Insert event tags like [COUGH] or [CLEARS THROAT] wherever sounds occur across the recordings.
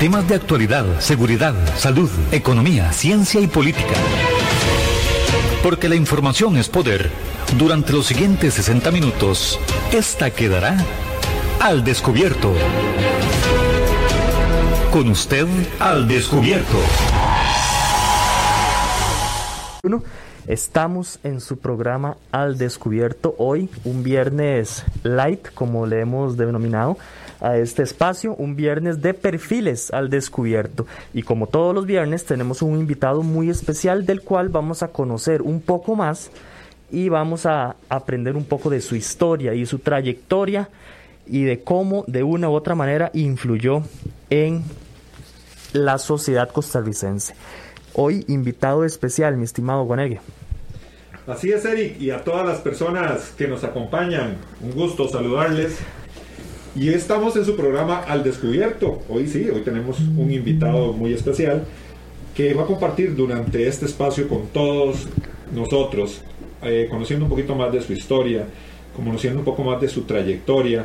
Temas de actualidad, seguridad, salud, economía, ciencia y política. Porque la información es poder. Durante los siguientes 60 minutos, esta quedará al descubierto. Con usted al descubierto. Estamos en su programa Al Descubierto hoy, un viernes light, como le hemos denominado a este espacio, un viernes de perfiles al descubierto. Y como todos los viernes tenemos un invitado muy especial del cual vamos a conocer un poco más y vamos a aprender un poco de su historia y su trayectoria y de cómo de una u otra manera influyó en la sociedad costarricense. Hoy invitado especial, mi estimado Guanegue. Así es, Eric, y a todas las personas que nos acompañan, un gusto saludarles. Y estamos en su programa Al Descubierto. Hoy sí, hoy tenemos un invitado muy especial que va a compartir durante este espacio con todos nosotros, eh, conociendo un poquito más de su historia, conociendo un poco más de su trayectoria.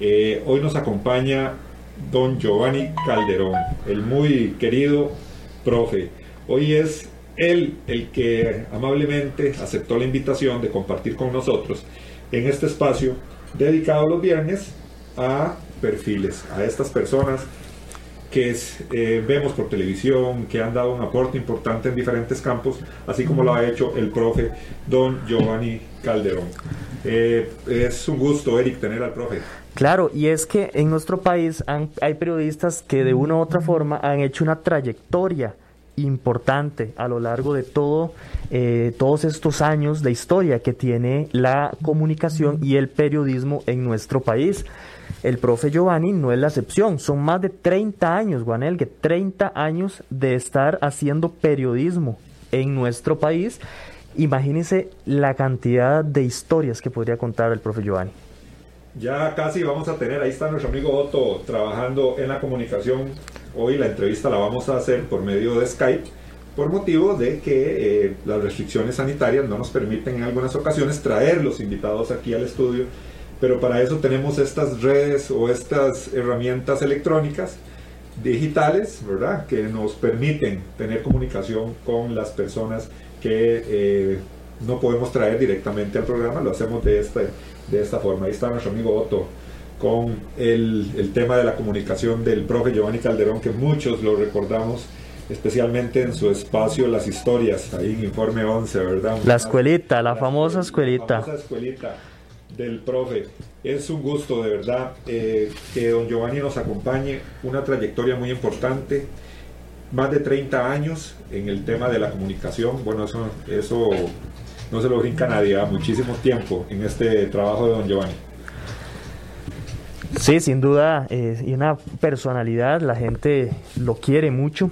Eh, hoy nos acompaña don Giovanni Calderón, el muy querido profe. Hoy es él el que amablemente aceptó la invitación de compartir con nosotros en este espacio dedicado los viernes a perfiles, a estas personas que eh, vemos por televisión, que han dado un aporte importante en diferentes campos, así como lo ha hecho el profe don Giovanni Calderón. Eh, es un gusto, Eric, tener al profe. Claro, y es que en nuestro país hay periodistas que de una u otra forma han hecho una trayectoria importante a lo largo de todo, eh, todos estos años de historia que tiene la comunicación y el periodismo en nuestro país. El profe Giovanni no es la excepción, son más de 30 años, Guanelgue, 30 años de estar haciendo periodismo en nuestro país. Imagínense la cantidad de historias que podría contar el profe Giovanni. Ya casi vamos a tener, ahí está nuestro amigo Otto trabajando en la comunicación Hoy la entrevista la vamos a hacer por medio de Skype por motivo de que eh, las restricciones sanitarias no nos permiten en algunas ocasiones traer los invitados aquí al estudio, pero para eso tenemos estas redes o estas herramientas electrónicas digitales, ¿verdad? Que nos permiten tener comunicación con las personas que eh, no podemos traer directamente al programa, lo hacemos de, este, de esta forma. Ahí está nuestro amigo Otto con el, tema de la comunicación del profe Giovanni Calderón, que muchos lo recordamos especialmente en su espacio Las Historias, ahí en Informe 11, ¿verdad? La escuelita, la, famosa escuelita. La famosa escuelita del profe. Es un gusto, de verdad, eh, que don Giovanni nos acompañe, una trayectoria muy importante, más de 30 años en el tema de la comunicación, bueno, eso, eso no se lo brinca nadie, muchísimo tiempo en este trabajo de don Giovanni. Sí, sin duda, eh, y una personalidad, la gente lo quiere mucho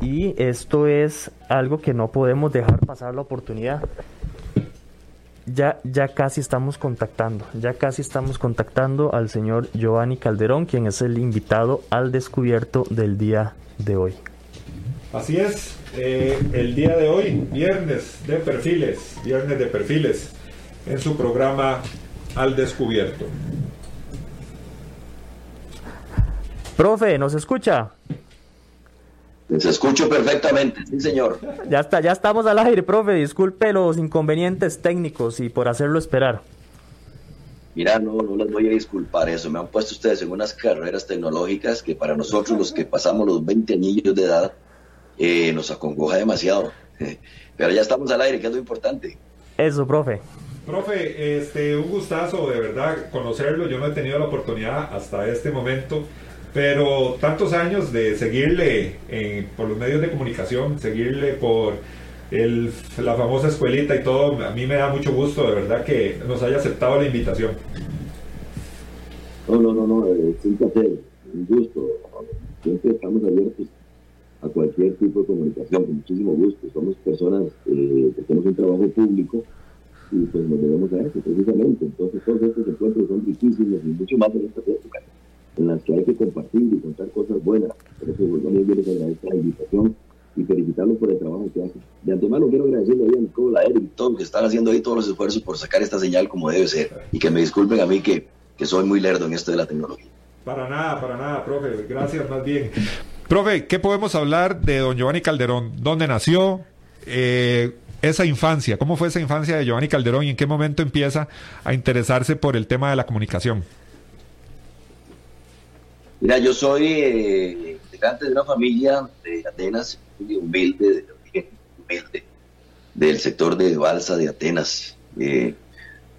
y esto es algo que no podemos dejar pasar la oportunidad. Ya, ya casi estamos contactando, ya casi estamos contactando al señor Giovanni Calderón, quien es el invitado al descubierto del día de hoy. Así es, eh, el día de hoy, viernes de perfiles, viernes de perfiles, en su programa Al Descubierto. Profe, ¿nos escucha? Les escucho perfectamente, sí señor. Ya está, ya estamos al aire, profe. Disculpe los inconvenientes técnicos y por hacerlo esperar. Mira, no, no les voy a disculpar eso. Me han puesto ustedes en unas carreras tecnológicas que para nosotros, los que pasamos los 20 años de edad, eh, nos acongoja demasiado. [LAUGHS] Pero ya estamos al aire, que es lo importante. Eso, profe. Profe, este, un gustazo de verdad conocerlo. Yo no he tenido la oportunidad hasta este momento pero tantos años de seguirle por los medios de comunicación, seguirle por la famosa escuelita y todo, a mí me da mucho gusto, de verdad, que nos haya aceptado la invitación. No, no, no, no, es un placer, un gusto. Siempre estamos abiertos a cualquier tipo de comunicación, con muchísimo gusto. Somos personas eh, que tenemos un trabajo público y pues nos debemos a eso precisamente. Entonces todos estos encuentros son difíciles y mucho más en esta época en las que hay que compartir y contar cosas buenas. Por eso yo les agradezco la invitación y felicitarlos por el trabajo que hacen. De antemano quiero agradecerle a Nicola, a Eric todos que están haciendo ahí todos los esfuerzos por sacar esta señal como debe ser y que me disculpen a mí que, que soy muy lerdo en esto de la tecnología. Para nada, para nada, profe. Gracias más bien. Profe, ¿qué podemos hablar de don Giovanni Calderón? ¿Dónde nació? Eh, esa infancia, ¿cómo fue esa infancia de Giovanni Calderón y en qué momento empieza a interesarse por el tema de la comunicación? Mira, yo soy eh, integrante de una familia de Atenas, humilde, de humilde, del sector de Balsa de Atenas. Eh,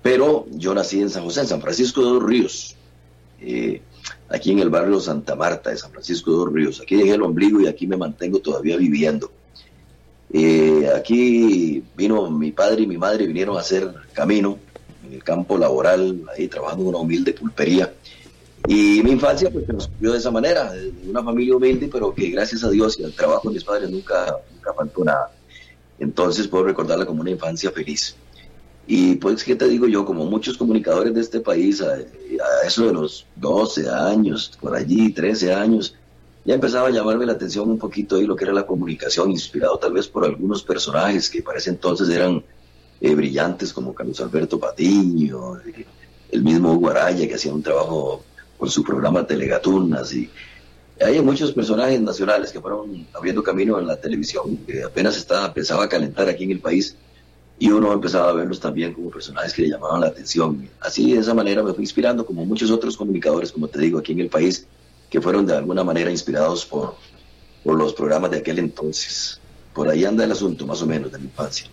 pero yo nací en San José, en San Francisco de los Ríos, eh, aquí en el barrio Santa Marta de San Francisco de los Ríos. Aquí dejé el ombligo y aquí me mantengo todavía viviendo. Aquí vino mi padre y mi madre vinieron a hacer camino en el campo laboral, ahí trabajando en una humilde pulpería. Y mi infancia pues transcurrió de esa manera, de una familia humilde, pero que gracias a Dios y al trabajo de mis padres nunca, nunca faltó nada. Entonces puedo recordarla como una infancia feliz. Y pues, ¿qué te digo yo? Como muchos comunicadores de este país, a, eso de los 12 años, por allí, 13 años, ya empezaba a llamarme la atención un poquito ahí lo que era la comunicación, inspirado tal vez por algunos personajes que para ese entonces eran eh, brillantes, como Carlos Alberto Patiño, eh, el mismo Hugo Araya, que hacía un trabajo con su programa Telegatunas, y hay muchos personajes nacionales que fueron abriendo camino en la televisión, que apenas estaba, empezaba a calentar aquí en el país y uno empezaba a verlos también como personajes que le llamaban la atención. Así, de esa manera me fui inspirando, como muchos otros comunicadores, como te digo, aquí en el país, que fueron de alguna manera inspirados por, por los programas de aquel entonces. Por ahí anda el asunto, más o menos, de mi infancia.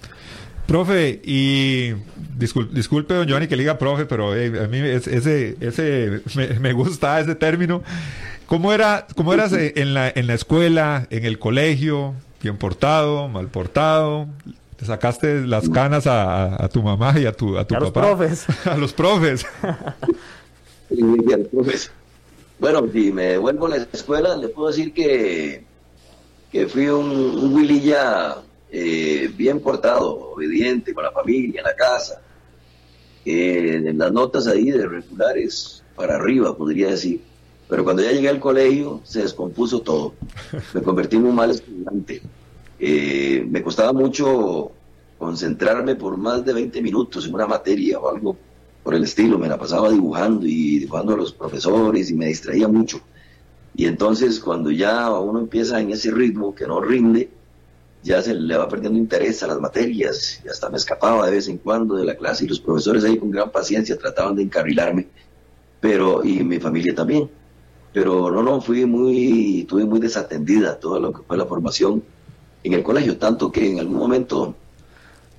Profe, y disculpe, don Giovanni que le diga profe, pero eh, a mí ese, ese me, gusta ese término. ¿Cómo, era, cómo eras en la, en la escuela, en el colegio? ¿Bien portado, mal portado? Te sacaste las canas a, tu mamá y a tu, a tu papá. [LAUGHS] A los profes. [LAUGHS] a los profes. Bueno, si me vuelvo a la escuela, le puedo decir que, que fui un, un eh, bien portado, obediente, con la familia, en la casa. en las notas ahí de regulares para arriba, podría decir. Pero cuando ya llegué al colegio, se descompuso todo. [LAUGHS] Me convertí en un mal estudiante. Eh, me costaba mucho concentrarme por más de 20 minutos en una materia o algo por el estilo. Me la pasaba dibujando y dibujando a los profesores y me distraía mucho. Y entonces cuando ya uno empieza en ese ritmo que no rinde, ya se le va perdiendo interés a las materias y hasta me escapaba de vez en cuando de la clase y los profesores ahí con gran paciencia trataban de encarrilarme, pero y mi familia también. Pero no, no, fui muy, tuve muy desatendida todo lo que fue la formación en el colegio, tanto que en algún momento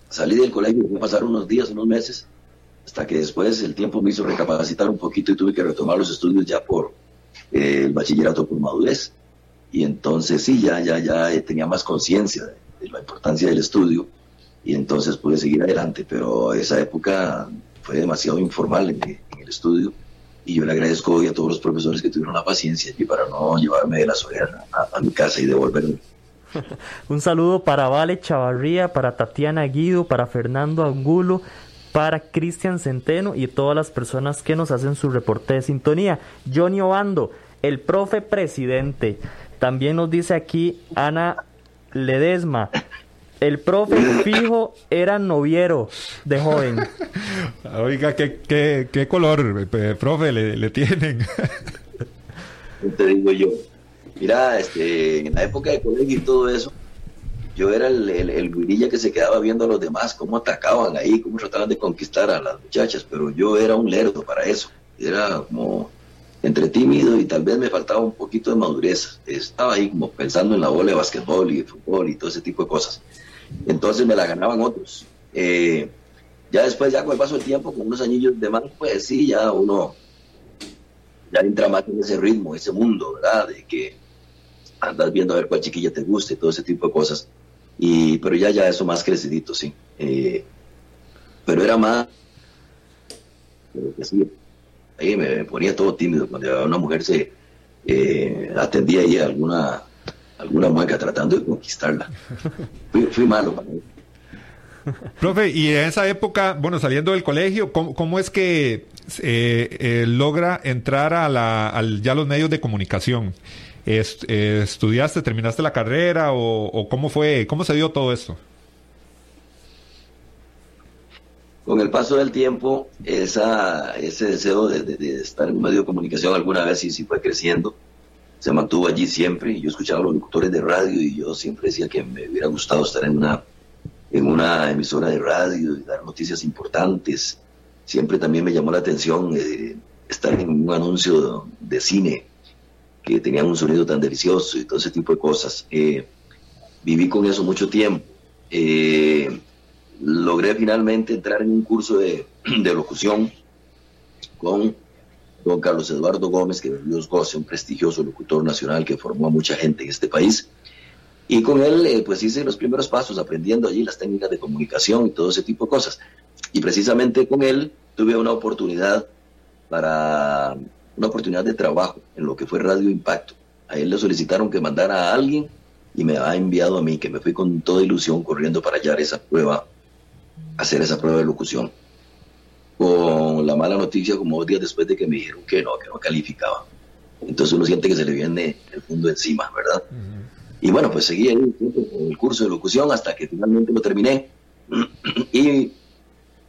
salí del colegio, y pasar unos días, unos meses, hasta que después el tiempo me hizo recapacitar un poquito y tuve que retomar los estudios ya por eh, el bachillerato por madurez. Y entonces sí, ya, ya, ya tenía más conciencia de, la importancia del estudio y entonces pude seguir adelante, pero esa época fue demasiado informal en, el estudio y yo le agradezco hoy a todos los profesores que tuvieron la paciencia y para no llevarme de la soledad a mi casa y devolverme. [LAUGHS] Un saludo para Vale Chavarría, para Tatiana Guido, para Fernando Angulo, para Cristian Centeno y todas las personas que nos hacen su reporte de sintonía. Johnny Obando, el profe presidente. También nos dice aquí Ana Ledesma. El profe fijo era noviero de joven. Oiga, ¿qué, qué, qué color, eh, profe, le, le tienen? Te digo yo. Mira, este, en la época de colegio y todo eso, yo era el, el, que se quedaba viendo a los demás, cómo atacaban ahí, cómo trataban de conquistar a las muchachas, pero yo era un lerdo para eso. Era como entre tímido y tal vez me faltaba un poquito de madurez. Estaba ahí como pensando en la bola de básquetbol y de fútbol y todo ese tipo de cosas. Entonces me la ganaban otros. Eh, ya después, ya con el paso del tiempo, con unos anillos de más, pues sí, ya uno ya entra más en ese ritmo, ese mundo, ¿verdad? De que andas viendo a ver cuál chiquilla te guste, todo ese tipo de cosas. Y, pero ya, ya eso más crecidito, sí. Eh, pero era más, ahí me, ponía todo tímido cuando una mujer se eh, atendía ahí a alguna, alguna mueca tratando de conquistarla. [LAUGHS] Fui, malo para Profe, y en esa época, bueno, saliendo del colegio, ¿cómo, es que eh, logra entrar a la, al, ya los medios de comunicación? Eh, ¿Estudiaste, terminaste la carrera o, cómo fue, cómo se dio todo esto? Con el paso del tiempo, ese deseo de, estar en un medio de comunicación alguna vez sí, sí fue creciendo. se mantuvo allí siempre. Yo escuchaba a los locutores de radio y yo siempre decía que me hubiera gustado estar en una, emisora de radio y dar noticias importantes. Siempre también me llamó la atención eh, estar en un anuncio de cine que tenía un sonido tan delicioso y todo ese tipo de cosas. Eh, viví con eso mucho tiempo. Eh, logré finalmente entrar en un curso de, [CLEARS THROAT] de locución con don Carlos Eduardo Gómez, que Dios goce, un prestigioso locutor nacional que formó a mucha gente en este país. Y con él, eh, pues hice los primeros pasos, aprendiendo allí las técnicas de comunicación y todo ese tipo de cosas. Y precisamente con él tuve una oportunidad para una oportunidad de trabajo en lo que fue Radio Impacto. A él le solicitaron que mandara a alguien y me ha enviado a mí, que me fui con toda ilusión corriendo para hallar esa prueba, hacer esa prueba de locución con la mala noticia como dos días después de que me dijeron que no, que no calificaba. Entonces uno siente que se le viene el mundo encima, ¿verdad? Y bueno, pues seguí ahí con el curso de locución hasta que finalmente lo terminé. [CLEARS THROAT] y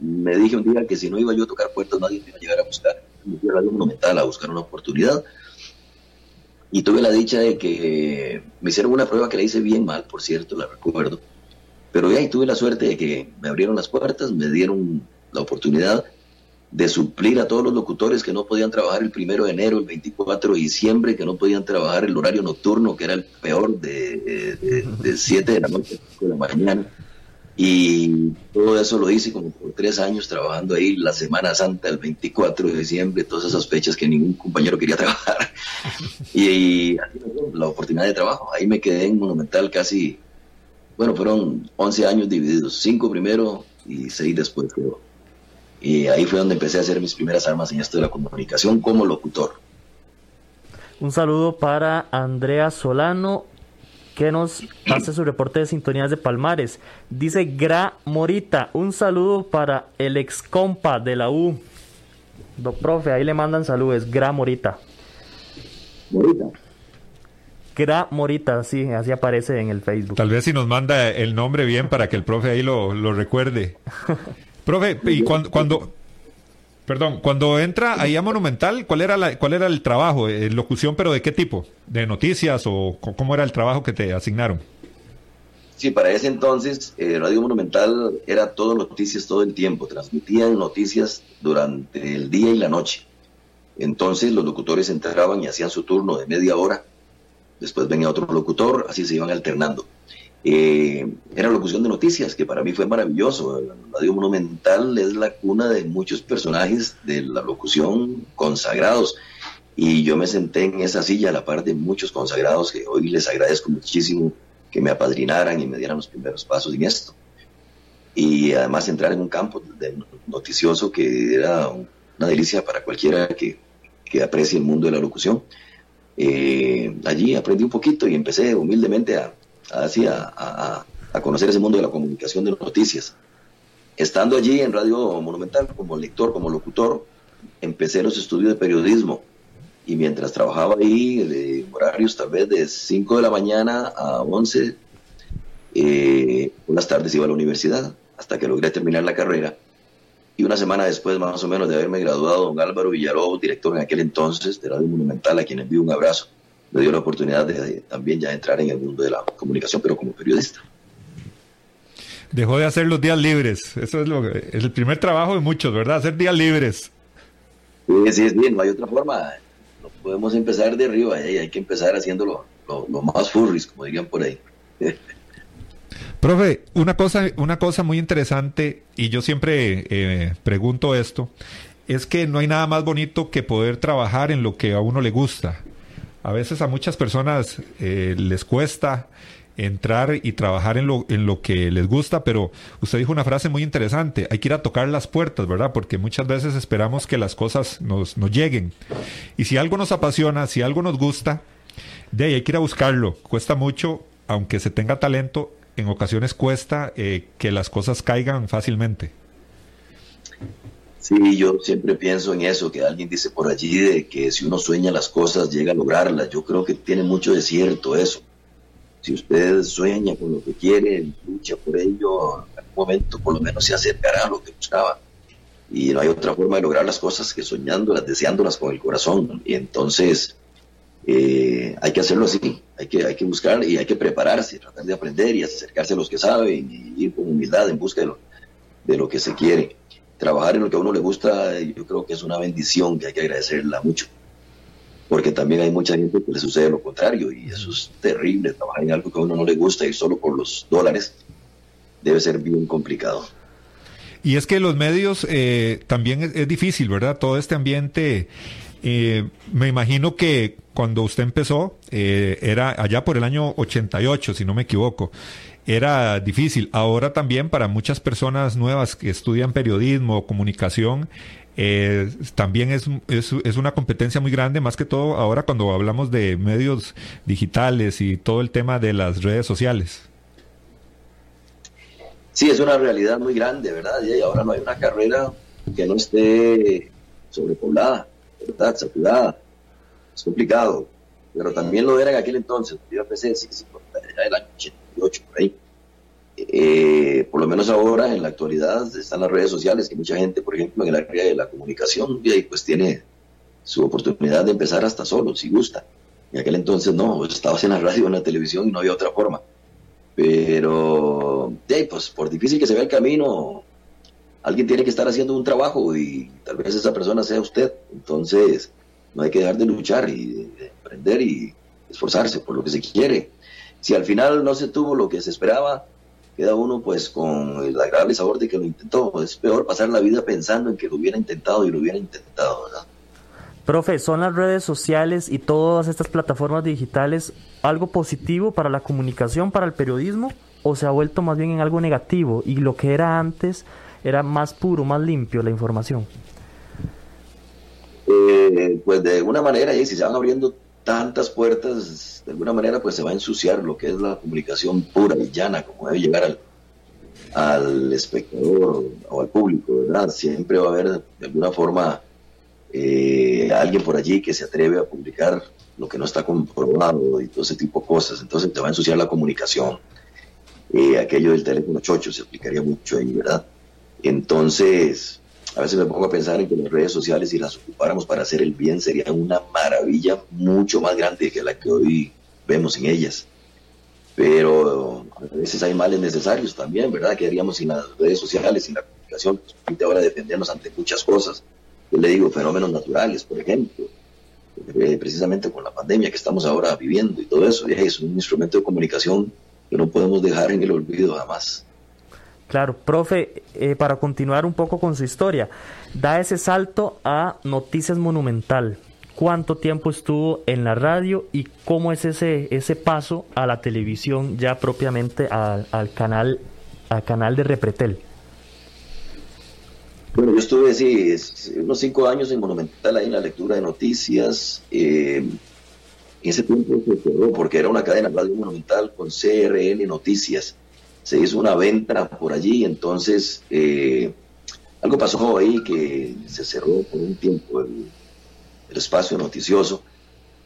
me dije un día que si no iba yo a tocar puertas, nadie me iba a llegar a buscar. Me fui a Radio Monumental a buscar una oportunidad. Y tuve la dicha de que me hicieron una prueba que la hice bien mal, por cierto, la recuerdo. Pero ya ahí tuve la suerte de que me abrieron las puertas, me dieron la oportunidad de suplir a todos los locutores que no podían trabajar el primero de enero, el 24 de diciembre, que no podían trabajar el horario nocturno, que era el peor de, de, 7 de la noche a de la mañana. Y todo eso lo hice como por tres años trabajando ahí la Semana Santa, el 24 de diciembre, todas esas fechas que ningún compañero quería trabajar. [LAUGHS] Y, la oportunidad de trabajo. Ahí me quedé en Monumental casi, bueno, fueron 11 años divididos, 5 primero y 6 después creo. Y ahí fue donde empecé a hacer mis primeras armas en esto de la comunicación como locutor. Un saludo para Andrea Solano, que nos hace su reporte de sintonías de Palmares. Dice Gra Morita, un saludo para el ex compa de la U. Do profe, ahí le mandan saludos, Gra Morita. Morita. Gra Morita, sí, así aparece en el Facebook. Tal vez si nos manda el nombre bien para que el profe ahí lo, lo recuerde. [LAUGHS] Profe, y cuando, cuando, perdón, cuando entra ahí a Monumental, ¿cuál era la, cuál era el trabajo? ¿En locución, pero de qué tipo? ¿De noticias o cómo era el trabajo que te asignaron? Sí, para ese entonces eh, Radio Monumental era todo noticias todo el tiempo, transmitían noticias durante el día y la noche. Entonces los locutores entraban y hacían su turno de media hora, después venía otro locutor, así se iban alternando. Eh, era locución de noticias, que para mí fue maravilloso. Radio Monumental es la cuna de muchos personajes de la locución consagrados. Y yo me senté en esa silla a la par de muchos consagrados que hoy les agradezco muchísimo que me apadrinaran y me dieran los primeros pasos en esto. Y además entrar en un campo noticioso que era una delicia para cualquiera que, que aprecie el mundo de la locución. Eh, allí aprendí un poquito y empecé humildemente a, así a, conocer ese mundo de la comunicación de noticias. Estando allí en Radio Monumental como lector, como locutor, empecé los estudios de periodismo y mientras trabajaba ahí, de horarios tal vez de 5 de la mañana a 11, eh, las tardes iba a la universidad hasta que logré terminar la carrera. Y una semana después, más o menos, de haberme graduado, don Álvaro Villalobos, director en aquel entonces de Radio Monumental, a quien envío un abrazo, me dio la oportunidad de, también ya entrar en el mundo de la comunicación, pero como periodista. Dejó de hacer los días libres. Eso es, lo, es el primer trabajo de muchos, ¿verdad? Hacer días libres. Sí, sí, bien, no hay otra forma. No podemos empezar de arriba, hay que empezar haciéndolo lo, más furris, como dirían por ahí. [LAUGHS] Profe, una cosa, una cosa muy interesante, y yo siempre eh, pregunto esto, es que no hay nada más bonito que poder trabajar en lo que a uno le gusta. A veces a muchas personas eh, les cuesta entrar y trabajar en lo, en lo que les gusta, pero usted dijo una frase muy interesante, hay que ir a tocar las puertas, ¿verdad? Porque muchas veces esperamos que las cosas nos, nos lleguen. Y si algo nos apasiona, si algo nos gusta, de ahí hay que ir a buscarlo. Cuesta mucho, aunque se tenga talento, en ocasiones cuesta eh, que las cosas caigan fácilmente. Sí, yo siempre pienso en eso, que alguien dice por allí de que si uno sueña las cosas llega a lograrlas. Yo creo que tiene mucho de cierto eso. Si usted sueña con lo que quiere, lucha por ello, en algún momento por lo menos se acercará a lo que buscaba. Y no hay otra forma de lograr las cosas que soñándolas, deseándolas con el corazón. Y entonces, eh, hay que hacerlo así, hay que, hay que buscar y hay que prepararse, tratar de aprender y acercarse a los que saben y ir con humildad en busca de lo, de lo que se quiere. Trabajar en lo que a uno le gusta, yo creo que es una bendición que hay que agradecerla mucho porque también hay mucha gente que le sucede lo contrario y eso es terrible, trabajar en algo que a uno no le gusta y solo por los dólares debe ser bien complicado. Y es que los medios eh, también es, difícil, ¿verdad? Todo este ambiente, eh, me imagino que cuando usted empezó, eh, era allá por el año 88, si no me equivoco, era difícil. Ahora también para muchas personas nuevas que estudian periodismo o comunicación, eh, también es, es, una competencia muy grande, más que todo ahora cuando hablamos de medios digitales y todo el tema de las redes sociales. Sí, es una realidad muy grande, ¿verdad? Y ahora no hay una carrera que no esté sobrepoblada, ¿verdad? Saturada. Complicado, pero también lo era en aquel entonces. Yo empecé, sí, sí, el año 88, por ahí eh, por lo menos ahora, en la actualidad, están las redes sociales, que mucha gente, por ejemplo, en el área de la comunicación, pues tiene su oportunidad de empezar hasta solo, si gusta. En aquel entonces no, estabas en la radio, en la televisión y no había otra forma. Pero, pues por difícil que se vea el camino, alguien tiene que estar haciendo un trabajo y tal vez esa persona sea usted. Entonces, no hay que dejar de luchar y de aprender y esforzarse por lo que se quiere. Si al final no se tuvo lo que se esperaba, queda uno pues con el agradable sabor de que lo intentó. Es peor pasar la vida pensando en que lo hubiera intentado y lo hubiera intentado, ¿verdad? Profe, ¿son las redes sociales y todas estas plataformas digitales algo positivo para la comunicación, para el periodismo, o se ha vuelto más bien en algo negativo y lo que era antes era más puro, más limpio la información? Eh, pues de alguna manera, y si se van abriendo tantas puertas, de alguna manera pues se va a ensuciar lo que es la comunicación pura y llana, como debe llegar al, espectador o al público, ¿verdad? Siempre va a haber de alguna forma eh, alguien por allí que se atreve a publicar lo que no está comprobado y todo ese tipo de cosas, entonces te va a ensuciar la comunicación. Eh, aquello del teléfono chocho se aplicaría mucho ahí, ¿verdad? Entonces, a veces me pongo a pensar en que las redes sociales, si las ocupáramos para hacer el bien, sería una maravilla mucho más grande que la que hoy vemos en ellas. Pero a veces hay males necesarios también, ¿verdad? ¿Qué haríamos sin las redes sociales, sin la comunicación? Nos ahora defendernos ante muchas cosas. Yo le digo fenómenos naturales, por ejemplo, eh, precisamente con la pandemia que estamos ahora viviendo y todo eso. es un instrumento de comunicación que no podemos dejar en el olvido jamás. Claro, profe, eh, para continuar un poco con su historia, da ese salto a Noticias Monumental. ¿Cuánto tiempo estuvo en la radio y cómo es ese, ese paso a la televisión ya propiamente al, canal, al canal de Repretel? Bueno, yo estuve sí, unos cinco años en Monumental ahí en la lectura de noticias. Eh, ese tiempo se cerró porque era una cadena radio monumental con CRN Noticias se hizo una venta por allí, entonces eh, algo pasó ahí que se cerró por un tiempo el, espacio noticioso,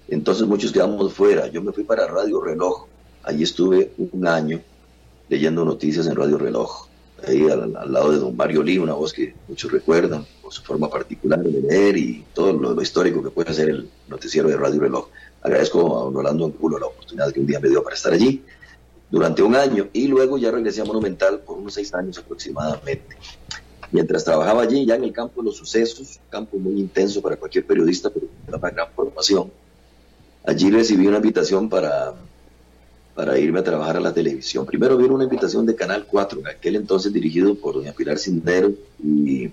entonces muchos quedamos fuera, yo me fui para Radio Reloj, allí estuve un año leyendo noticias en Radio Reloj, ahí al, lado de don Mario Lee, una voz que muchos recuerdan, por su forma particular de leer y todo lo, histórico que puede hacer el noticiero de Radio Reloj. Agradezco a don Orlando Angulo la oportunidad que un día me dio para estar allí durante un año y luego ya regresé a Monumental por unos seis años aproximadamente. Mientras trabajaba allí, ya en el campo de los sucesos, campo muy intenso para cualquier periodista, pero una gran formación, allí recibí una invitación para, para irme a trabajar a la televisión. Primero vino una invitación de Canal 4, en aquel entonces dirigido por doña Pilar Cindero y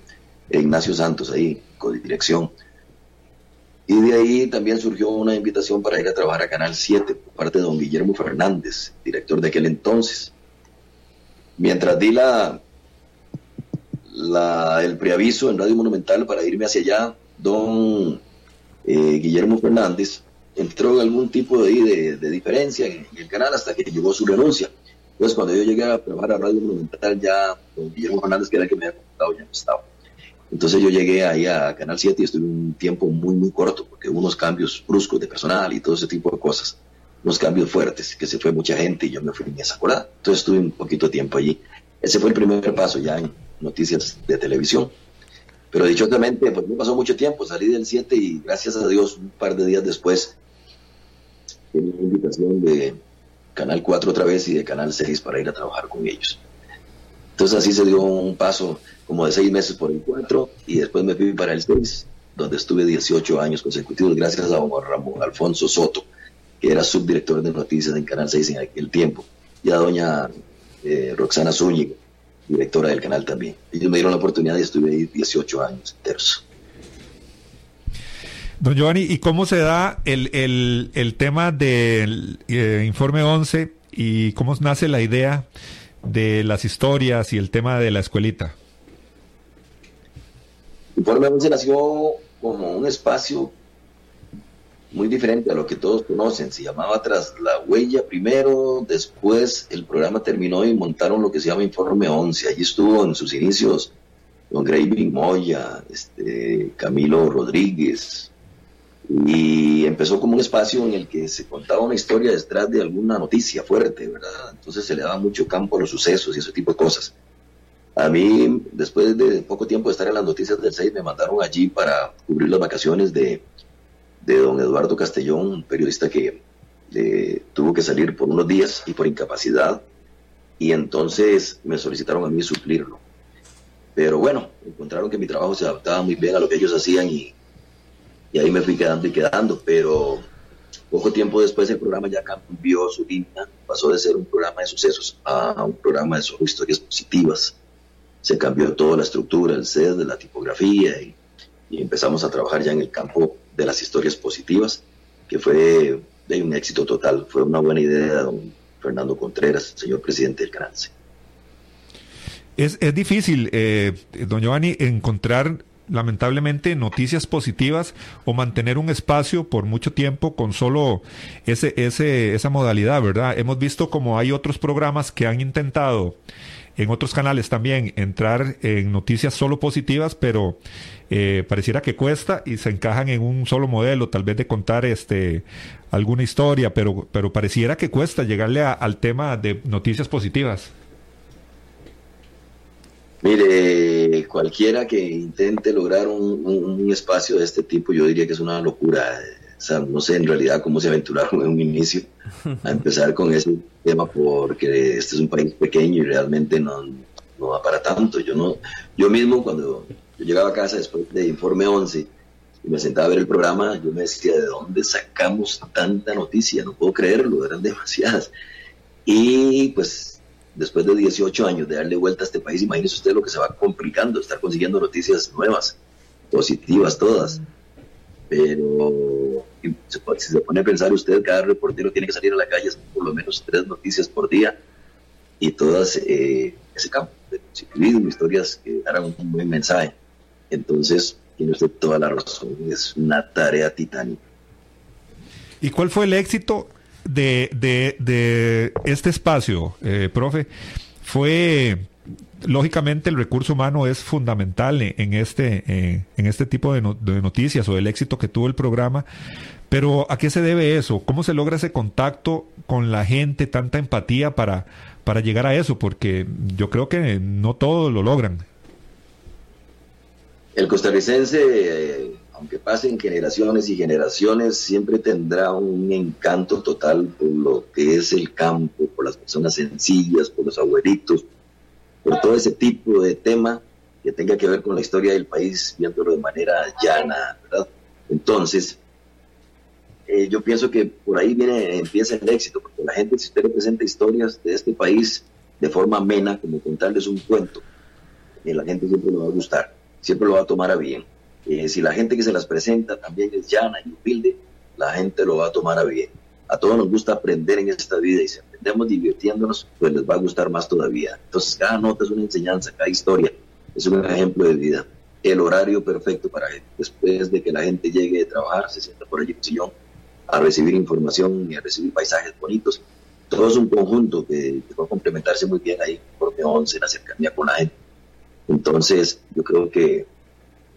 Ignacio Santos, ahí, con dirección. Y de ahí también surgió una invitación para ir a trabajar a Canal 7 por parte de don Guillermo Fernández, director de aquel entonces. Mientras di la, el preaviso en Radio Monumental para irme hacia allá, don eh, Guillermo Fernández entró en algún tipo de, de, diferencia en, el canal hasta que llegó su renuncia. Entonces, cuando yo llegué a trabajar a Radio Monumental, ya don Guillermo Fernández, que era el que me había contado, ya no estaba. Entonces yo llegué ahí a Canal 7 y estuve un tiempo muy, muy corto, porque hubo unos cambios bruscos de personal y todo ese tipo de cosas, unos cambios fuertes, que se fue mucha gente y yo me fui en esa colada. Entonces estuve un poquito de tiempo allí. Ese fue el primer paso ya en noticias de televisión. Pero dichosamente, pues no pasó mucho tiempo, salí del 7 y gracias a Dios, un par de días después, tenía una invitación de Canal 4 otra vez y de Canal 6 para ir a trabajar con ellos. Entonces así se dio un paso como de seis meses por el 4 y después me fui para el 6, donde estuve 18 años consecutivos gracias a don Ramón Alfonso Soto, que era subdirector de noticias en Canal 6 en aquel tiempo, y a doña eh, Roxana Zúñiga, directora del canal también. Ellos me dieron la oportunidad y estuve ahí 18 años enteros. Don Giovanni, ¿y cómo se da el, el, tema del eh, informe 11 y cómo nace la idea de las historias y el tema de la escuelita? Informe 11 nació como un espacio muy diferente a lo que todos conocen. Se llamaba Tras la Huella primero, después el programa terminó y montaron lo que se llama Informe 11. Allí estuvo en sus inicios don Graving Moya, este, Camilo Rodríguez, y empezó como un espacio en el que se contaba una historia detrás de alguna noticia fuerte, ¿verdad? Entonces se le daba mucho campo a los sucesos y ese tipo de cosas. A mí, después de poco tiempo de estar en las noticias del 6, me mandaron allí para cubrir las vacaciones de, de don Eduardo Castellón, un periodista que eh, tuvo que salir por unos días y por incapacidad, y entonces me solicitaron a mí suplirlo. Pero bueno, encontraron que mi trabajo se adaptaba muy bien a lo que ellos hacían y y ahí me fui quedando y quedando, pero poco tiempo después el programa ya cambió su línea, pasó de ser un programa de sucesos a un programa de solo historias positivas. Se cambió toda la estructura, el set, la tipografía y, empezamos a trabajar ya en el campo de las historias positivas, que fue de un éxito total. Fue una buena idea de don Fernando Contreras, señor presidente del canal. Es, es difícil, eh, don Giovanni, encontrar lamentablemente noticias positivas o mantener un espacio por mucho tiempo con solo ese, ese, esa modalidad, ¿verdad? Hemos visto como hay otros programas que han intentado en otros canales también entrar en noticias solo positivas, pero eh, pareciera que cuesta y se encajan en un solo modelo, tal vez de contar este alguna historia, pero, pero pareciera que cuesta llegarle al tema de noticias positivas. Mire, cualquiera que intente lograr un, espacio de este tipo, yo diría que es una locura. O sea, no sé en realidad cómo se aventuraron en un inicio [LAUGHS] a empezar con ese tema, porque este es un país pequeño y realmente no, no va para tanto. Yo no, yo mismo cuando yo llegaba a casa después de Informe 11 y me sentaba a ver el programa, yo me decía, ¿de dónde sacamos tanta noticia? No puedo creerlo, eran demasiadas. Y pues después de 18 años de darle vuelta a este país, imagínese usted lo que se va complicando, estar consiguiendo noticias nuevas, positivas todas. Pero si se pone a pensar usted, cada reportero tiene que salir a la calle por lo menos tres noticias por día y todas eh, ese campo de positivismo, historias que darán un buen mensaje. Entonces, tiene usted toda la razón, es una tarea titánica. ¿Y cuál fue el éxito de, de, de este espacio, eh, profe, fue lógicamente el recurso humano es fundamental en este, en este tipo de, noticias o el éxito que tuvo el programa. Pero ¿a qué se debe eso? ¿Cómo se logra ese contacto con la gente, tanta empatía para, para llegar a eso? Porque yo creo que no todos lo logran. El costarricense eh, aunque pasen generaciones y generaciones, siempre tendrá un encanto total por lo que es el campo, por las personas sencillas, por los abuelitos, por todo ese tipo de tema que tenga que ver con la historia del país, viéndolo de manera llana, ¿verdad? Entonces, eh, yo pienso que por ahí viene, empieza el éxito, porque la gente, si usted le presenta historias de este país de forma amena, como contarles un cuento, eh, la gente siempre lo va a gustar, siempre lo va a tomar a bien. Eh, si la gente que se las presenta también es llana y humilde, la gente lo va a tomar a bien. A todos nos gusta aprender en esta vida y si aprendemos divirtiéndonos, pues les va a gustar más todavía. Entonces, cada nota es una enseñanza, cada historia es un ejemplo de vida. El horario perfecto para después de que la gente llegue de trabajar, se sienta por allí en sillón a recibir información y a recibir paisajes bonitos. Todo es un conjunto que, va a complementarse muy bien ahí, por 11, la cercanía con la gente. Entonces, yo creo que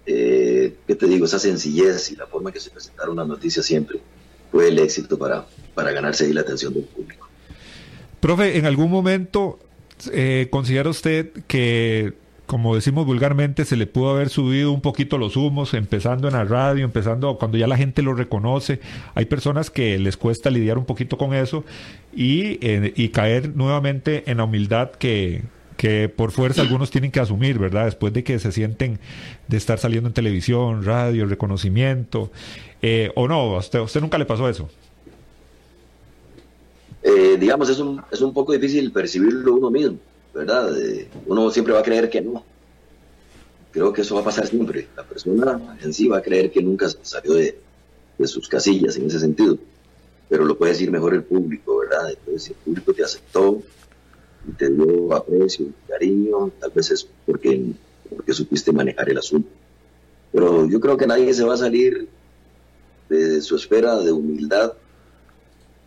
eh, ¿qué te digo? Esa sencillez y la forma que se presentaron las noticias siempre fue el éxito para, para ganarse ahí la atención del público. Profe, ¿en algún momento eh, considera usted que como decimos vulgarmente, se le pudo haber subido un poquito los humos, empezando en la radio, empezando cuando ya la gente lo reconoce. Hay personas que les cuesta lidiar un poquito con eso y, eh, y caer nuevamente en la humildad que, que por fuerza algunos tienen que asumir, ¿verdad? Después de que se sienten de estar saliendo en televisión, radio, reconocimiento. Eh, ¿O no? ¿A usted, usted nunca le pasó eso? Eh, digamos, es un, es un poco difícil percibirlo uno mismo, ¿verdad? Eh, uno siempre va a creer que no. Creo que eso va a pasar siempre. La persona en sí va a creer que nunca salió de, de sus casillas en ese sentido. Pero lo puede decir mejor el público, ¿verdad? Entonces, si el público te aceptó, y te dio aprecio, cariño, tal vez es porque, porque supiste manejar el asunto. Pero yo creo que nadie se va a salir de su esfera de humildad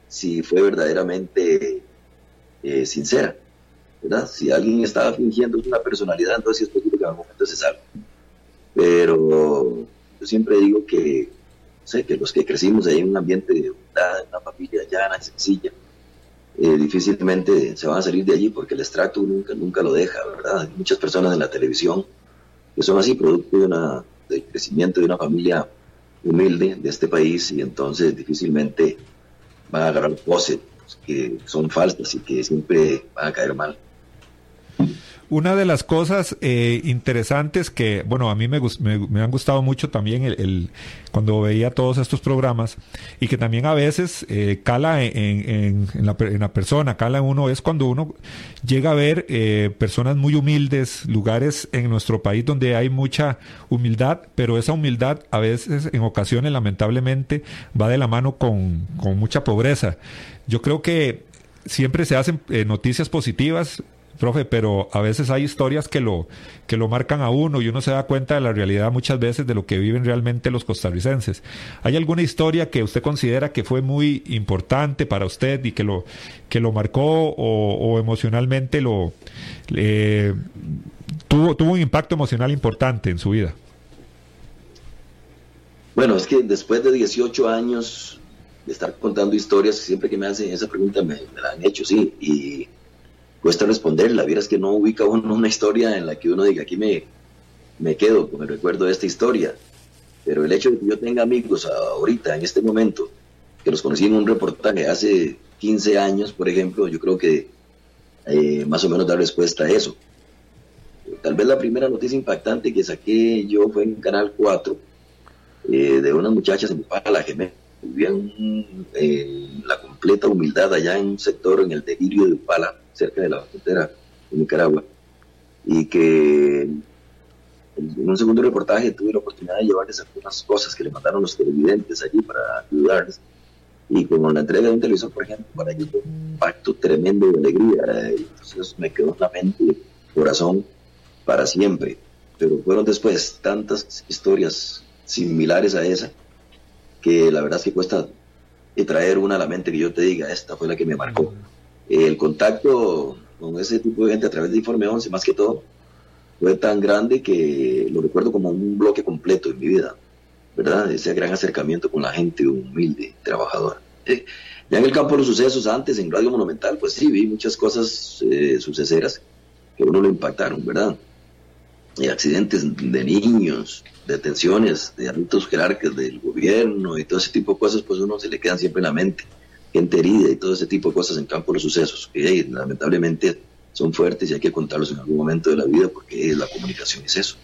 si fue verdaderamente eh, sincera, ¿verdad? Si alguien estaba fingiendo una personalidad, entonces es posible que en algún momento se salga. Pero yo siempre digo que, sé, que los que crecimos ahí en un ambiente de humildad, en una familia llana sencilla, eh, difícilmente se van a salir de allí porque el extracto nunca, nunca lo deja, ¿verdad? Hay muchas personas en la televisión que son así, producto de una, del crecimiento de una familia humilde de este país y entonces difícilmente van a agarrar voces que son falsas y que siempre van a caer mal. Una de las cosas eh, interesantes que, bueno, a mí me, me, han gustado mucho también el, cuando veía todos estos programas y que también a veces eh, cala en, en, la, en, la, persona, cala en uno, es cuando uno llega a ver eh, personas muy humildes, lugares en nuestro país donde hay mucha humildad, pero esa humildad a veces, en ocasiones, lamentablemente, va de la mano con, con mucha pobreza. Yo creo que siempre se hacen noticias positivas, profe, pero a veces hay historias que lo, que lo marcan a uno y uno se da cuenta de la realidad muchas veces de lo que viven realmente los costarricenses. ¿Hay alguna historia que usted considera que fue muy importante para usted y que lo, que lo marcó o, emocionalmente lo tuvo, tuvo un impacto emocional importante en su vida? Bueno, es que después de 18 años de estar contando historias, siempre que me hacen esa pregunta me, me la han hecho, sí, y cuesta responderla. Vieras que no ubica uno una historia en la que uno diga, aquí me, me quedo con el recuerdo de esta historia. Pero el hecho de que yo tenga amigos ahorita, en este momento, que los conocí en un reportaje hace 15 años, por ejemplo, yo creo que eh, más o menos da respuesta a eso. Tal vez la primera noticia impactante que saqué yo fue en Canal 4, eh, de unas muchachas en Pala, me vivían eh, la completa humildad allá en un sector, en el delirio de Upala, cerca de la frontera de Nicaragua, y que en un segundo reportaje tuve la oportunidad de llevarles algunas cosas que le mandaron los televidentes allí para ayudarles. Y como la entrega de un televisor, por ejemplo, para ellos fue un impacto tremendo de alegría. Y entonces me quedó en la mente, corazón, para siempre. Pero fueron después tantas historias similares a esa que la verdad es que cuesta traer una a la mente que yo te diga, esta fue la que me marcó el contacto con ese tipo de gente a través de Informe 11, más que todo, fue tan grande que lo recuerdo como un bloque completo en mi vida, ¿verdad? Ese gran acercamiento con la gente humilde, trabajadora. Eh, ya en el campo de los sucesos, antes en Radio Monumental, pues sí, vi muchas cosas eh, suceseras que uno lo impactaron, ¿verdad? Y accidentes de niños, detenciones de adultos jerarcas del gobierno y todo ese tipo de cosas, pues uno se le quedan siempre en la mente gente herida y todo ese tipo de cosas en campo de los sucesos, que lamentablemente son fuertes y hay que contarlos en algún momento de la vida porque la comunicación es eso.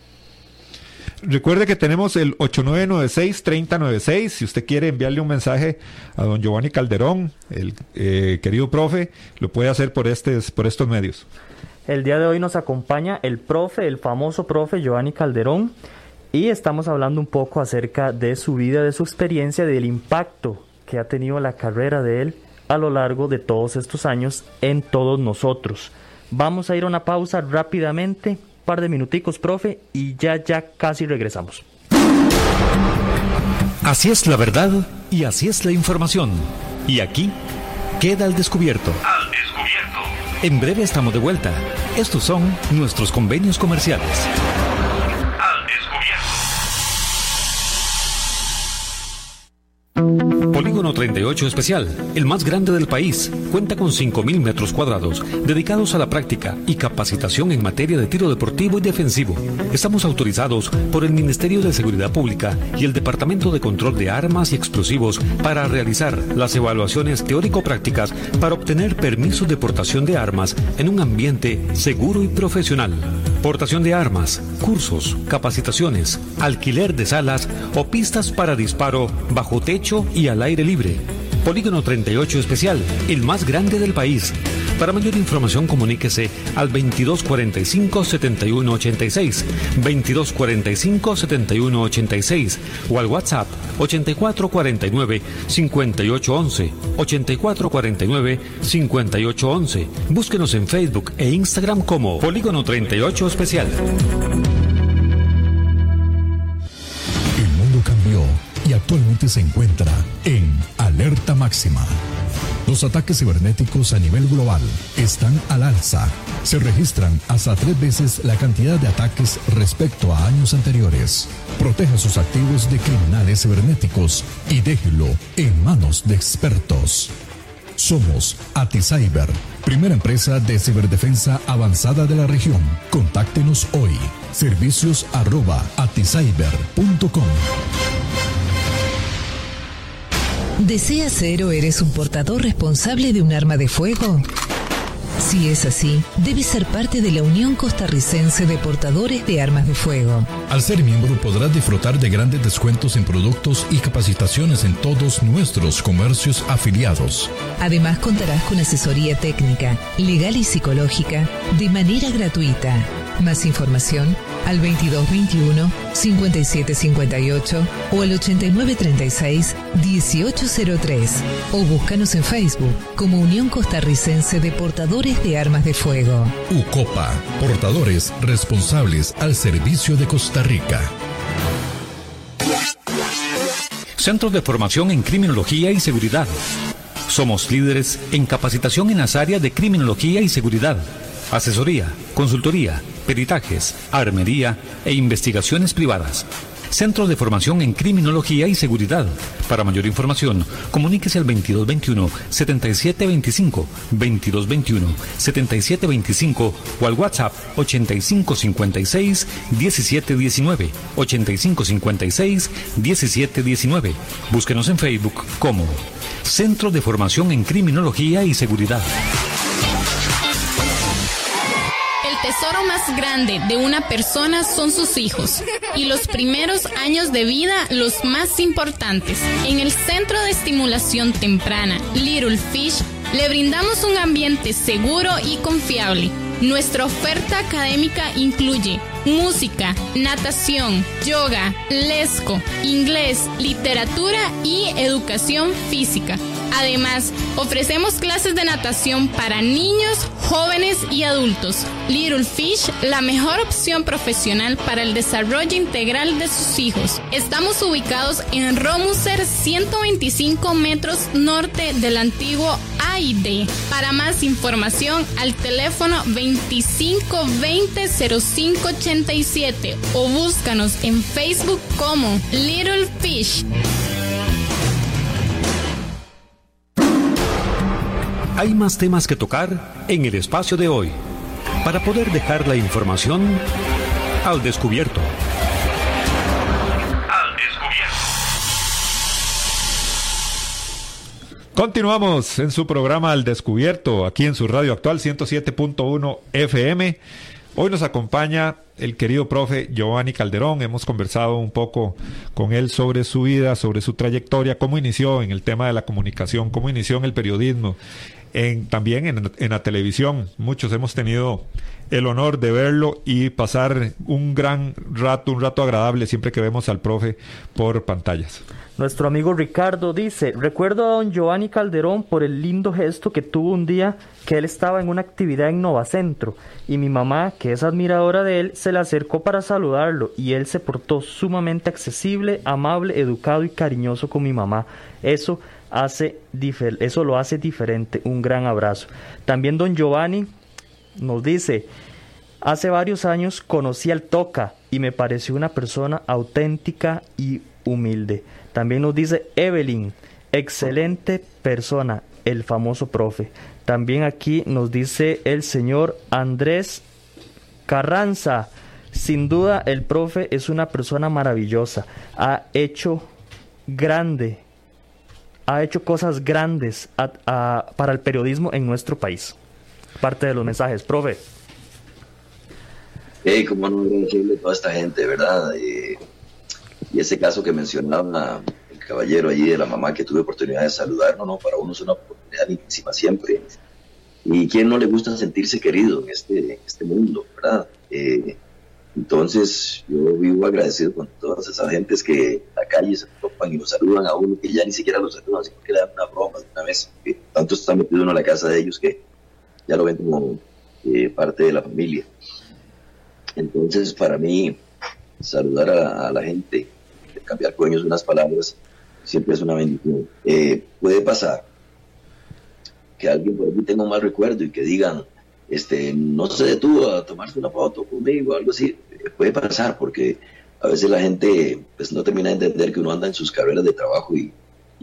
Recuerde que tenemos el 8996-3096. Si usted quiere enviarle un mensaje a don Giovanni Calderón, el eh, querido profe, lo puede hacer por, este, por estos medios. El día de hoy nos acompaña el profe, el famoso profe Giovanni Calderón, y estamos hablando un poco acerca de su vida, de su experiencia, del impacto que ha tenido la carrera de él a lo largo de todos estos años en todos nosotros. Vamos a ir a una pausa rápidamente, un par de minuticos, profe, y ya, ya casi regresamos. Así es la verdad y así es la información. Y aquí queda al descubierto. Al descubierto. En breve estamos de vuelta. Estos son nuestros convenios comerciales. Polígono 38 38 Especial, el más grande del país, cuenta con 5.000 metros cuadrados dedicados a la práctica y capacitación en materia de tiro deportivo y defensivo. Estamos autorizados por el Ministerio de Seguridad Pública y el Departamento de Control de Armas y Explosivos para realizar las evaluaciones teórico-prácticas para obtener permisos de portación de armas en un ambiente seguro y profesional. Portación de armas, cursos, capacitaciones, alquiler de salas o pistas para disparo bajo techo y al aire libre. Polígono 38 Especial, el más grande del país. Para mayor información comuníquese al 2245-7186, 2245-7186 o al WhatsApp 8449-5811, 8449-5811. Búsquenos en Facebook e Instagram como Polígono 38 Especial. El mundo cambió y actualmente se encuentra en alerta máxima. Los ataques cibernéticos a nivel global están al alza. Se registran hasta tres veces la cantidad de ataques respecto a años anteriores. Proteja sus activos de criminales cibernéticos y déjelo en manos de expertos. Somos AtiCyber, primera empresa de ciberdefensa avanzada de la región. Contáctenos hoy. Servicios arroba. ¿Deseas ser o eres un portador responsable de un arma de fuego? Si es así, debes ser parte de la Unión Costarricense de Portadores de Armas de Fuego. Al ser miembro podrás disfrutar de grandes descuentos en productos y capacitaciones en todos nuestros comercios afiliados. Además contarás con asesoría técnica, legal y psicológica de manera gratuita. Más información al 2221 5758 o al 8936 1803 o búscanos en Facebook como Unión Costarricense de Portadores de Armas de Fuego. UCOPA, portadores responsables al servicio de Costa Rica. Centros de formación en criminología y seguridad. Somos líderes en capacitación en las áreas de criminología y seguridad, asesoría, consultoría, peritajes, armería e investigaciones privadas. Centro de Formación en Criminología y Seguridad. Para mayor información, comuníquese al 2221-7725, 2221-7725 o al WhatsApp 8556-1719, 8556-1719. Búsquenos en Facebook como Centro de Formación en Criminología y Seguridad. Tesoro más grande de una persona son sus hijos y los primeros años de vida los más importantes. En el Centro de Estimulación Temprana Little Fish le brindamos un ambiente seguro y confiable. Nuestra oferta académica incluye música, natación, yoga, lesco, inglés, literatura y educación física. Además, ofrecemos clases de natación para niños, jóvenes y adultos. Little Fish, la mejor opción profesional para el desarrollo integral de sus hijos. Estamos ubicados en Romuser, 125 metros norte del antiguo AID. Para más información, al teléfono 2520-0587 o búscanos en Facebook como Little Fish. Hay más temas que tocar en el espacio de hoy para poder dejar la información al descubierto. Continuamos en su programa Al Descubierto, aquí en su radio actual 107.1 FM. Hoy nos acompaña el querido profe Giovanni Calderón. Hemos conversado un poco con él sobre su vida, sobre su trayectoria, cómo inició en el tema de la comunicación, cómo inició en el periodismo, en, también en, la televisión. Muchos hemos tenido el honor de verlo y pasar un gran rato, un rato agradable siempre que vemos al profe por pantallas. Nuestro amigo Ricardo dice, recuerdo a don Giovanni Calderón por el lindo gesto que tuvo un día que él estaba en una actividad en Novacentro y mi mamá, que es admiradora de él, se le acercó para saludarlo y él se portó sumamente accesible, amable, educado y cariñoso con mi mamá. Eso hace eso lo hace diferente. Un gran abrazo. También don Giovanni nos dice, hace varios años conocí al Toca y me pareció una persona auténtica y humilde. También nos dice Evelyn, Excelente persona, el famoso profe. También aquí nos dice el señor Andrés Carranza. Sin duda, el profe es una persona maravillosa. Ha hecho grande, ha hecho cosas grandes para el periodismo en nuestro país. Parte de los mensajes, profe. Hey, cómo no agradecerle a toda esta gente, ¿verdad? Eh, y ese caso que mencionaba el caballero allí de la mamá que tuve oportunidad de saludar, no, no, para uno es una oportunidad lindísima siempre. Y quién no le gusta sentirse querido en este, este mundo, ¿verdad? Eh, entonces, yo vivo agradecido con todas esas gentes que en la calle se topan y nos saludan a uno, que ya ni siquiera los saludan, sino que le dan una broma de una vez. Que tanto está metido uno a la casa de ellos que ya lo ven como eh, parte de la familia. Entonces, para mí, saludar a, la gente, cambiar con ellos unas palabras, siempre es una bendición. Eh, puede pasar que alguien por aquí tenga un mal recuerdo y que digan, este, no se detuvo a tomarse una foto conmigo, algo así, puede pasar porque a veces la gente pues no termina de entender que uno anda en sus carreras de trabajo y,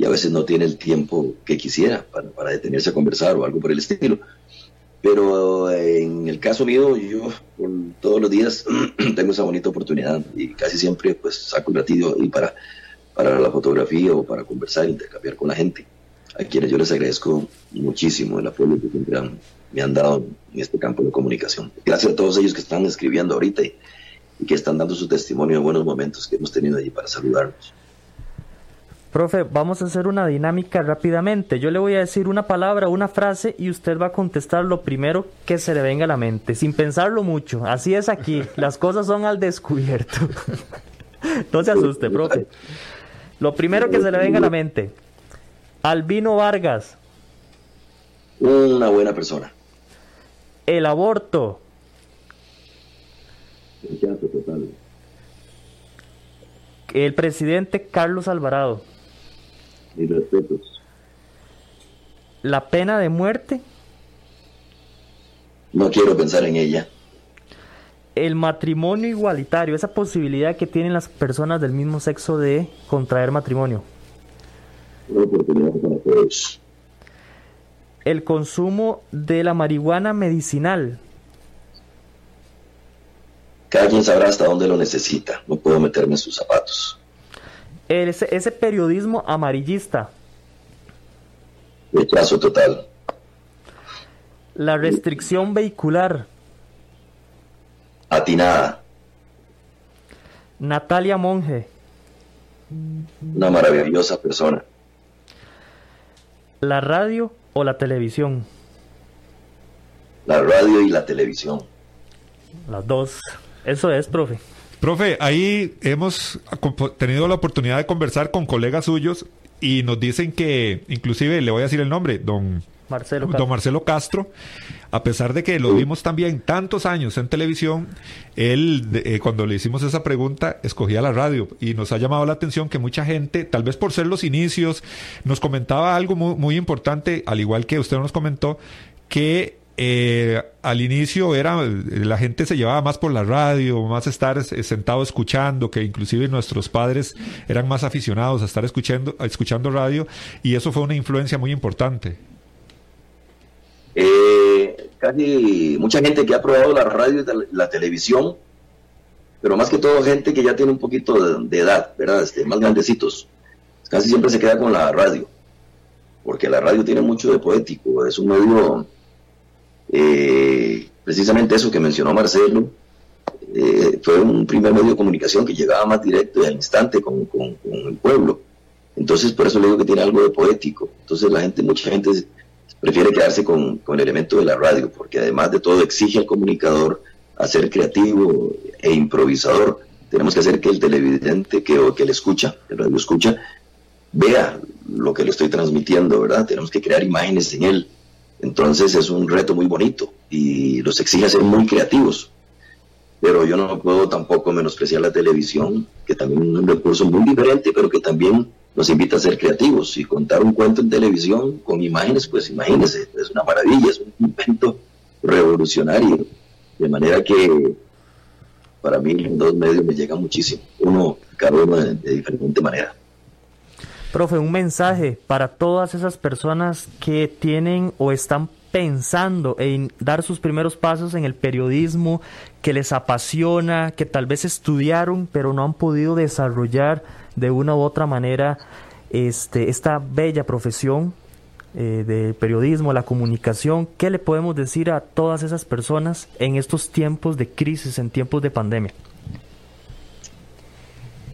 a veces no tiene el tiempo que quisiera para, detenerse a conversar o algo por el estilo. Pero en el caso mío, yo todos los días [CLEARS THROAT] tengo esa bonita oportunidad y casi siempre pues saco un ratito ahí para, para la fotografía o para conversar, intercambiar con la gente, a quienes yo les agradezco muchísimo el apoyo que siempre han, me han dado en este campo de comunicación. Gracias a todos ellos que están escribiendo ahorita y, que están dando su testimonio de buenos momentos que hemos tenido allí para saludarnos. Profe, vamos a hacer una dinámica rápidamente. Yo le voy a decir una palabra, una frase y usted va a contestar lo primero que se le venga a la mente, sin pensarlo mucho. Así es aquí, [LAUGHS] las cosas son al descubierto. [LAUGHS] no se asuste, profe. Lo primero que se le venga a la mente. Albino Vargas. Una buena persona el aborto. El presidente Carlos Alvarado. Mis respetos. La pena de muerte. No quiero pensar en ella. El matrimonio igualitario, esa posibilidad que tienen las personas del mismo sexo de contraer matrimonio. Una oportunidad para todos el consumo de la marihuana medicinal. Cada quien sabrá hasta dónde lo necesita. No puedo meterme en sus zapatos. Ese, ese periodismo amarillista. Rechazo total. La restricción vehicular. Atinada. Natalia Monge. Una maravillosa persona. La radio o la televisión? La radio y la televisión. Las dos. Eso es, profe. Profe, ahí hemos tenido la oportunidad de conversar con colegas suyos y nos dicen que, inclusive le voy a decir el nombre, don Marcelo Castro. Don Marcelo Castro, a pesar de que lo vimos también tantos años en televisión, él eh, cuando le hicimos esa pregunta escogía la radio y nos ha llamado la atención que mucha gente, tal vez por ser los inicios, nos comentaba algo muy, muy importante, al igual que usted nos comentó, que eh, al inicio era la gente se llevaba más por la radio, más estar sentado escuchando, que inclusive nuestros padres eran más aficionados a estar escuchando, escuchando radio y eso fue una influencia muy importante. Eh, casi mucha gente que ha probado la radio y la televisión, pero más que todo gente que ya tiene un poquito de, edad, ¿verdad? Este, más grandecitos. Casi siempre se queda con la radio, porque la radio tiene mucho de poético, es un medio, eh, precisamente eso que mencionó Marcelo, eh, fue un primer medio de comunicación que llegaba más directo y al instante con, con, el pueblo. Entonces, por eso le digo que tiene algo de poético. Entonces, la gente, mucha gente prefiere quedarse con, el elemento de la radio, porque además de todo exige al comunicador a ser creativo e improvisador. Tenemos que hacer que el televidente que, o que le escucha, el radio escucha, vea lo que le estoy transmitiendo, ¿verdad? Tenemos que crear imágenes en él. Entonces es un reto muy bonito y los exige ser muy creativos. Pero yo no puedo tampoco menospreciar la televisión, que también es un recurso muy diferente, pero que también nos invita a ser creativos y contar un cuento en televisión con imágenes, pues imagínense, es una maravilla, es un invento revolucionario. De manera que para mí los dos medios me llegan muchísimo, uno, cada uno de, diferente manera. Profe, un mensaje para todas esas personas que tienen o están pensando en dar sus primeros pasos en el periodismo, que les apasiona, que tal vez estudiaron pero no han podido desarrollar de una u otra manera este, esta bella profesión eh, de periodismo, la comunicación, ¿qué le podemos decir a todas esas personas en estos tiempos de crisis, en tiempos de pandemia?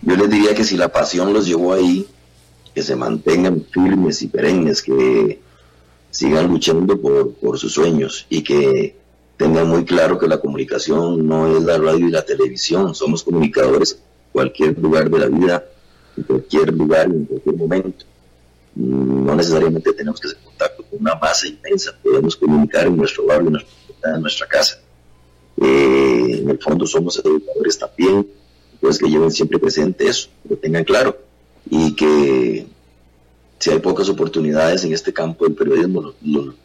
Yo les diría que si la pasión los llevó ahí, que se mantengan firmes y perennes, que sigan luchando por, por sus sueños y que tengan muy claro que la comunicación no es la radio y la televisión, somos comunicadores cualquier lugar de la vida, en cualquier lugar, en cualquier momento. No necesariamente tenemos que hacer contacto con una masa inmensa, podemos comunicar en nuestro barrio, en nuestra, casa. Eh, en el fondo somos educadores también, pues que lleven siempre presente eso, que tengan claro y que si hay pocas oportunidades en este campo del periodismo,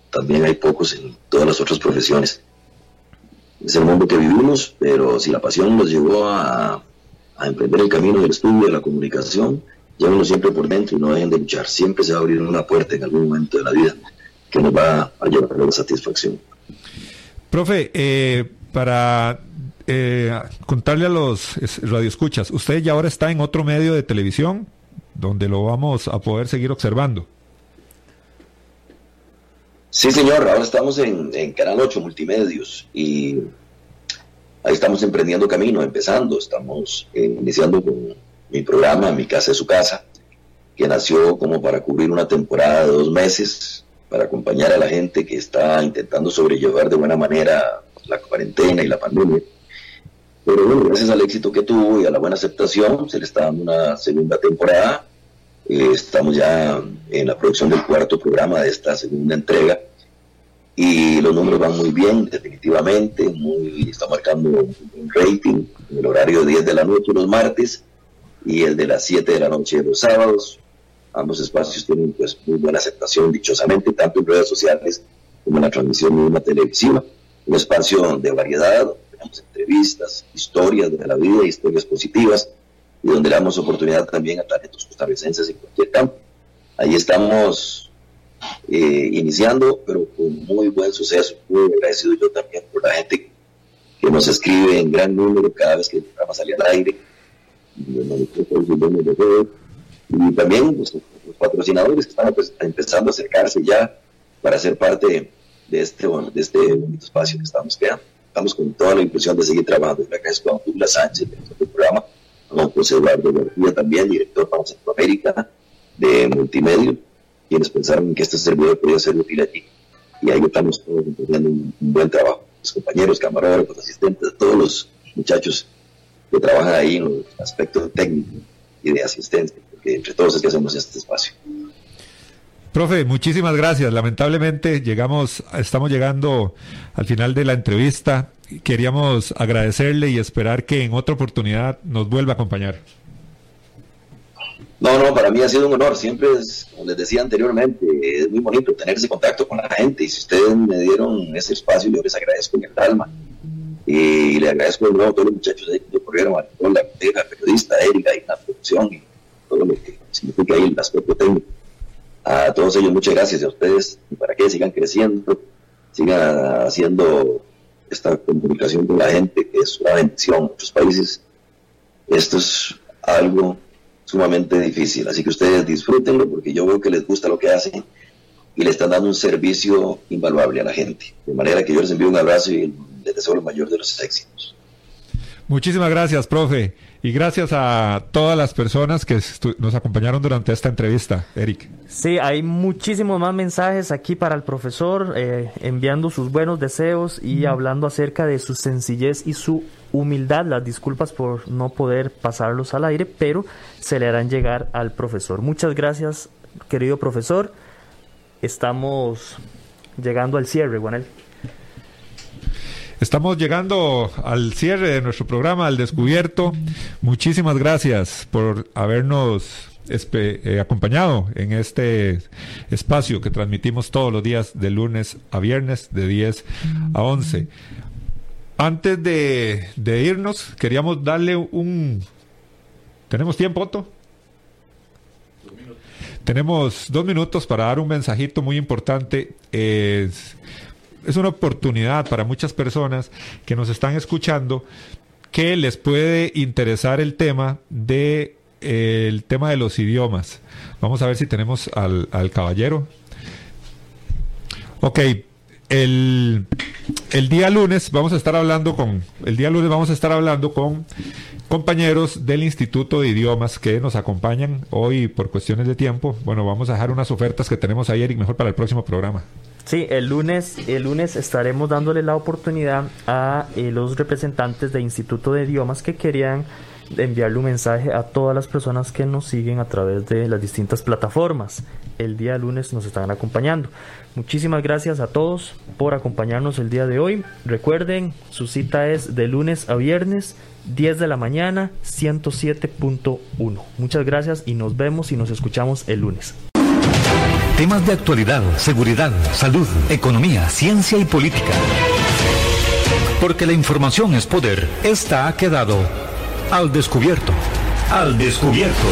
también hay pocos en todas las otras profesiones. Es el mundo que vivimos, pero si la pasión nos llevó a, emprender el camino del estudio, de la comunicación, llévenlo siempre por dentro y no dejen de luchar. Siempre se va a abrir una puerta en algún momento de la vida que nos va a llevar a la satisfacción. Profe, eh, para eh, contarle a los radioescuchas, usted ya ahora está en otro medio de televisión, donde lo vamos a poder seguir observando. Sí, señor, ahora estamos en, Canal 8 Multimedios y ahí estamos emprendiendo camino, empezando, estamos eh, iniciando con mi programa, Mi Casa es su Casa, que nació como para cubrir una temporada de dos meses, para acompañar a la gente que está intentando sobrellevar de buena manera la cuarentena y la pandemia. Pero bueno, gracias al éxito que tuvo y a la buena aceptación, se le está dando una segunda temporada. Eh, estamos ya en la producción del cuarto programa de esta segunda entrega y los números van muy bien, definitivamente, muy, está marcando un rating el horario de 10 de la noche los martes y el de las 7 de la noche los sábados. Ambos espacios tienen pues muy buena aceptación, dichosamente, tanto en redes sociales como en la transmisión una televisiva. Un espacio de variedad, tenemos entrevistas, historias de la vida, historias positivas, y donde le damos oportunidad también a talentos costarricenses en cualquier campo. Ahí estamos eh, iniciando, pero con muy buen suceso. Muy agradecido yo también por la gente que nos escribe en gran número cada vez que el programa sale al aire. Y también pues, los patrocinadores que están pues, empezando a acercarse ya para ser parte de este, de este bonito espacio que estamos creando. Estamos con toda la impulsión de seguir trabajando. Acá es con Douglas Sánchez, del programa don José Eduardo García también, director para Centroamérica de Multimedia, quienes pensaron que este servidor podía ser útil allí. Y ahí estamos todos haciendo un, buen trabajo. Los compañeros, camarógrafos, asistentes, todos los muchachos que trabajan ahí en el aspecto técnico y de asistencia, porque entre todos es que hacemos este espacio. Profe, muchísimas gracias. Lamentablemente llegamos, estamos llegando al final de la entrevista queríamos agradecerle y esperar que en otra oportunidad nos vuelva a acompañar. No, no, para mí ha sido un honor. Siempre es, como les decía anteriormente, es muy bonito tener ese contacto con la gente. Y si ustedes me dieron ese espacio, yo les agradezco en el alma. Y le agradezco de nuevo a todos los muchachos de, de Corriero, a la periodista, Erika, y la producción, y todo lo que significa ahí el aspecto técnico. A todos ellos, muchas gracias. a ustedes, y para que sigan creciendo, sigan haciendo esta comunicación con la gente, que es una bendición en muchos países, esto es algo sumamente difícil. Así que ustedes disfrútenlo porque yo veo que les gusta lo que hacen y le están dando un servicio invaluable a la gente. De manera que yo les envío un abrazo y les deseo el mayor de los éxitos. Muchísimas gracias, profe. Y gracias a todas las personas que nos acompañaron durante esta entrevista, Eric. Sí, hay muchísimos más mensajes aquí para el profesor, eh, enviando sus buenos deseos y hablando acerca de su sencillez y su humildad. Las disculpas por no poder pasarlos al aire, pero se le harán llegar al profesor. Muchas gracias, querido profesor. Estamos llegando al cierre, Juanel. Estamos llegando al cierre de nuestro programa, al descubierto. Muchísimas gracias por habernos eh, acompañado en este espacio que transmitimos todos los días de lunes a viernes de 10 a 11. Antes de, irnos, queríamos darle un... ¿Tenemos tiempo, Otto? Tenemos dos minutos para dar un mensajito muy importante. Es, es una oportunidad para muchas personas que nos están escuchando que les puede interesar el tema de el tema de los idiomas. Vamos a ver si tenemos al, al caballero. Ok, el, el, día lunes vamos a estar hablando con el día lunes vamos a estar hablando con compañeros del Instituto de Idiomas que nos acompañan hoy por cuestiones de tiempo. Bueno, vamos a dejar unas ofertas que tenemos ahí, Eric, mejor para el próximo programa. Sí, el lunes, el lunes estaremos dándole la oportunidad a eh, los representantes del Instituto de Idiomas que querían enviarle un mensaje a todas las personas que nos siguen a través de las distintas plataformas. El día lunes nos están acompañando. Muchísimas gracias a todos por acompañarnos el día de hoy. Recuerden, su cita es de lunes a viernes, 10 de la mañana, 107.1. Muchas gracias y nos vemos y nos escuchamos el lunes. Temas de actualidad, seguridad, salud, economía, ciencia y política. Porque la información es poder. Esta ha quedado al descubierto. Al descubierto.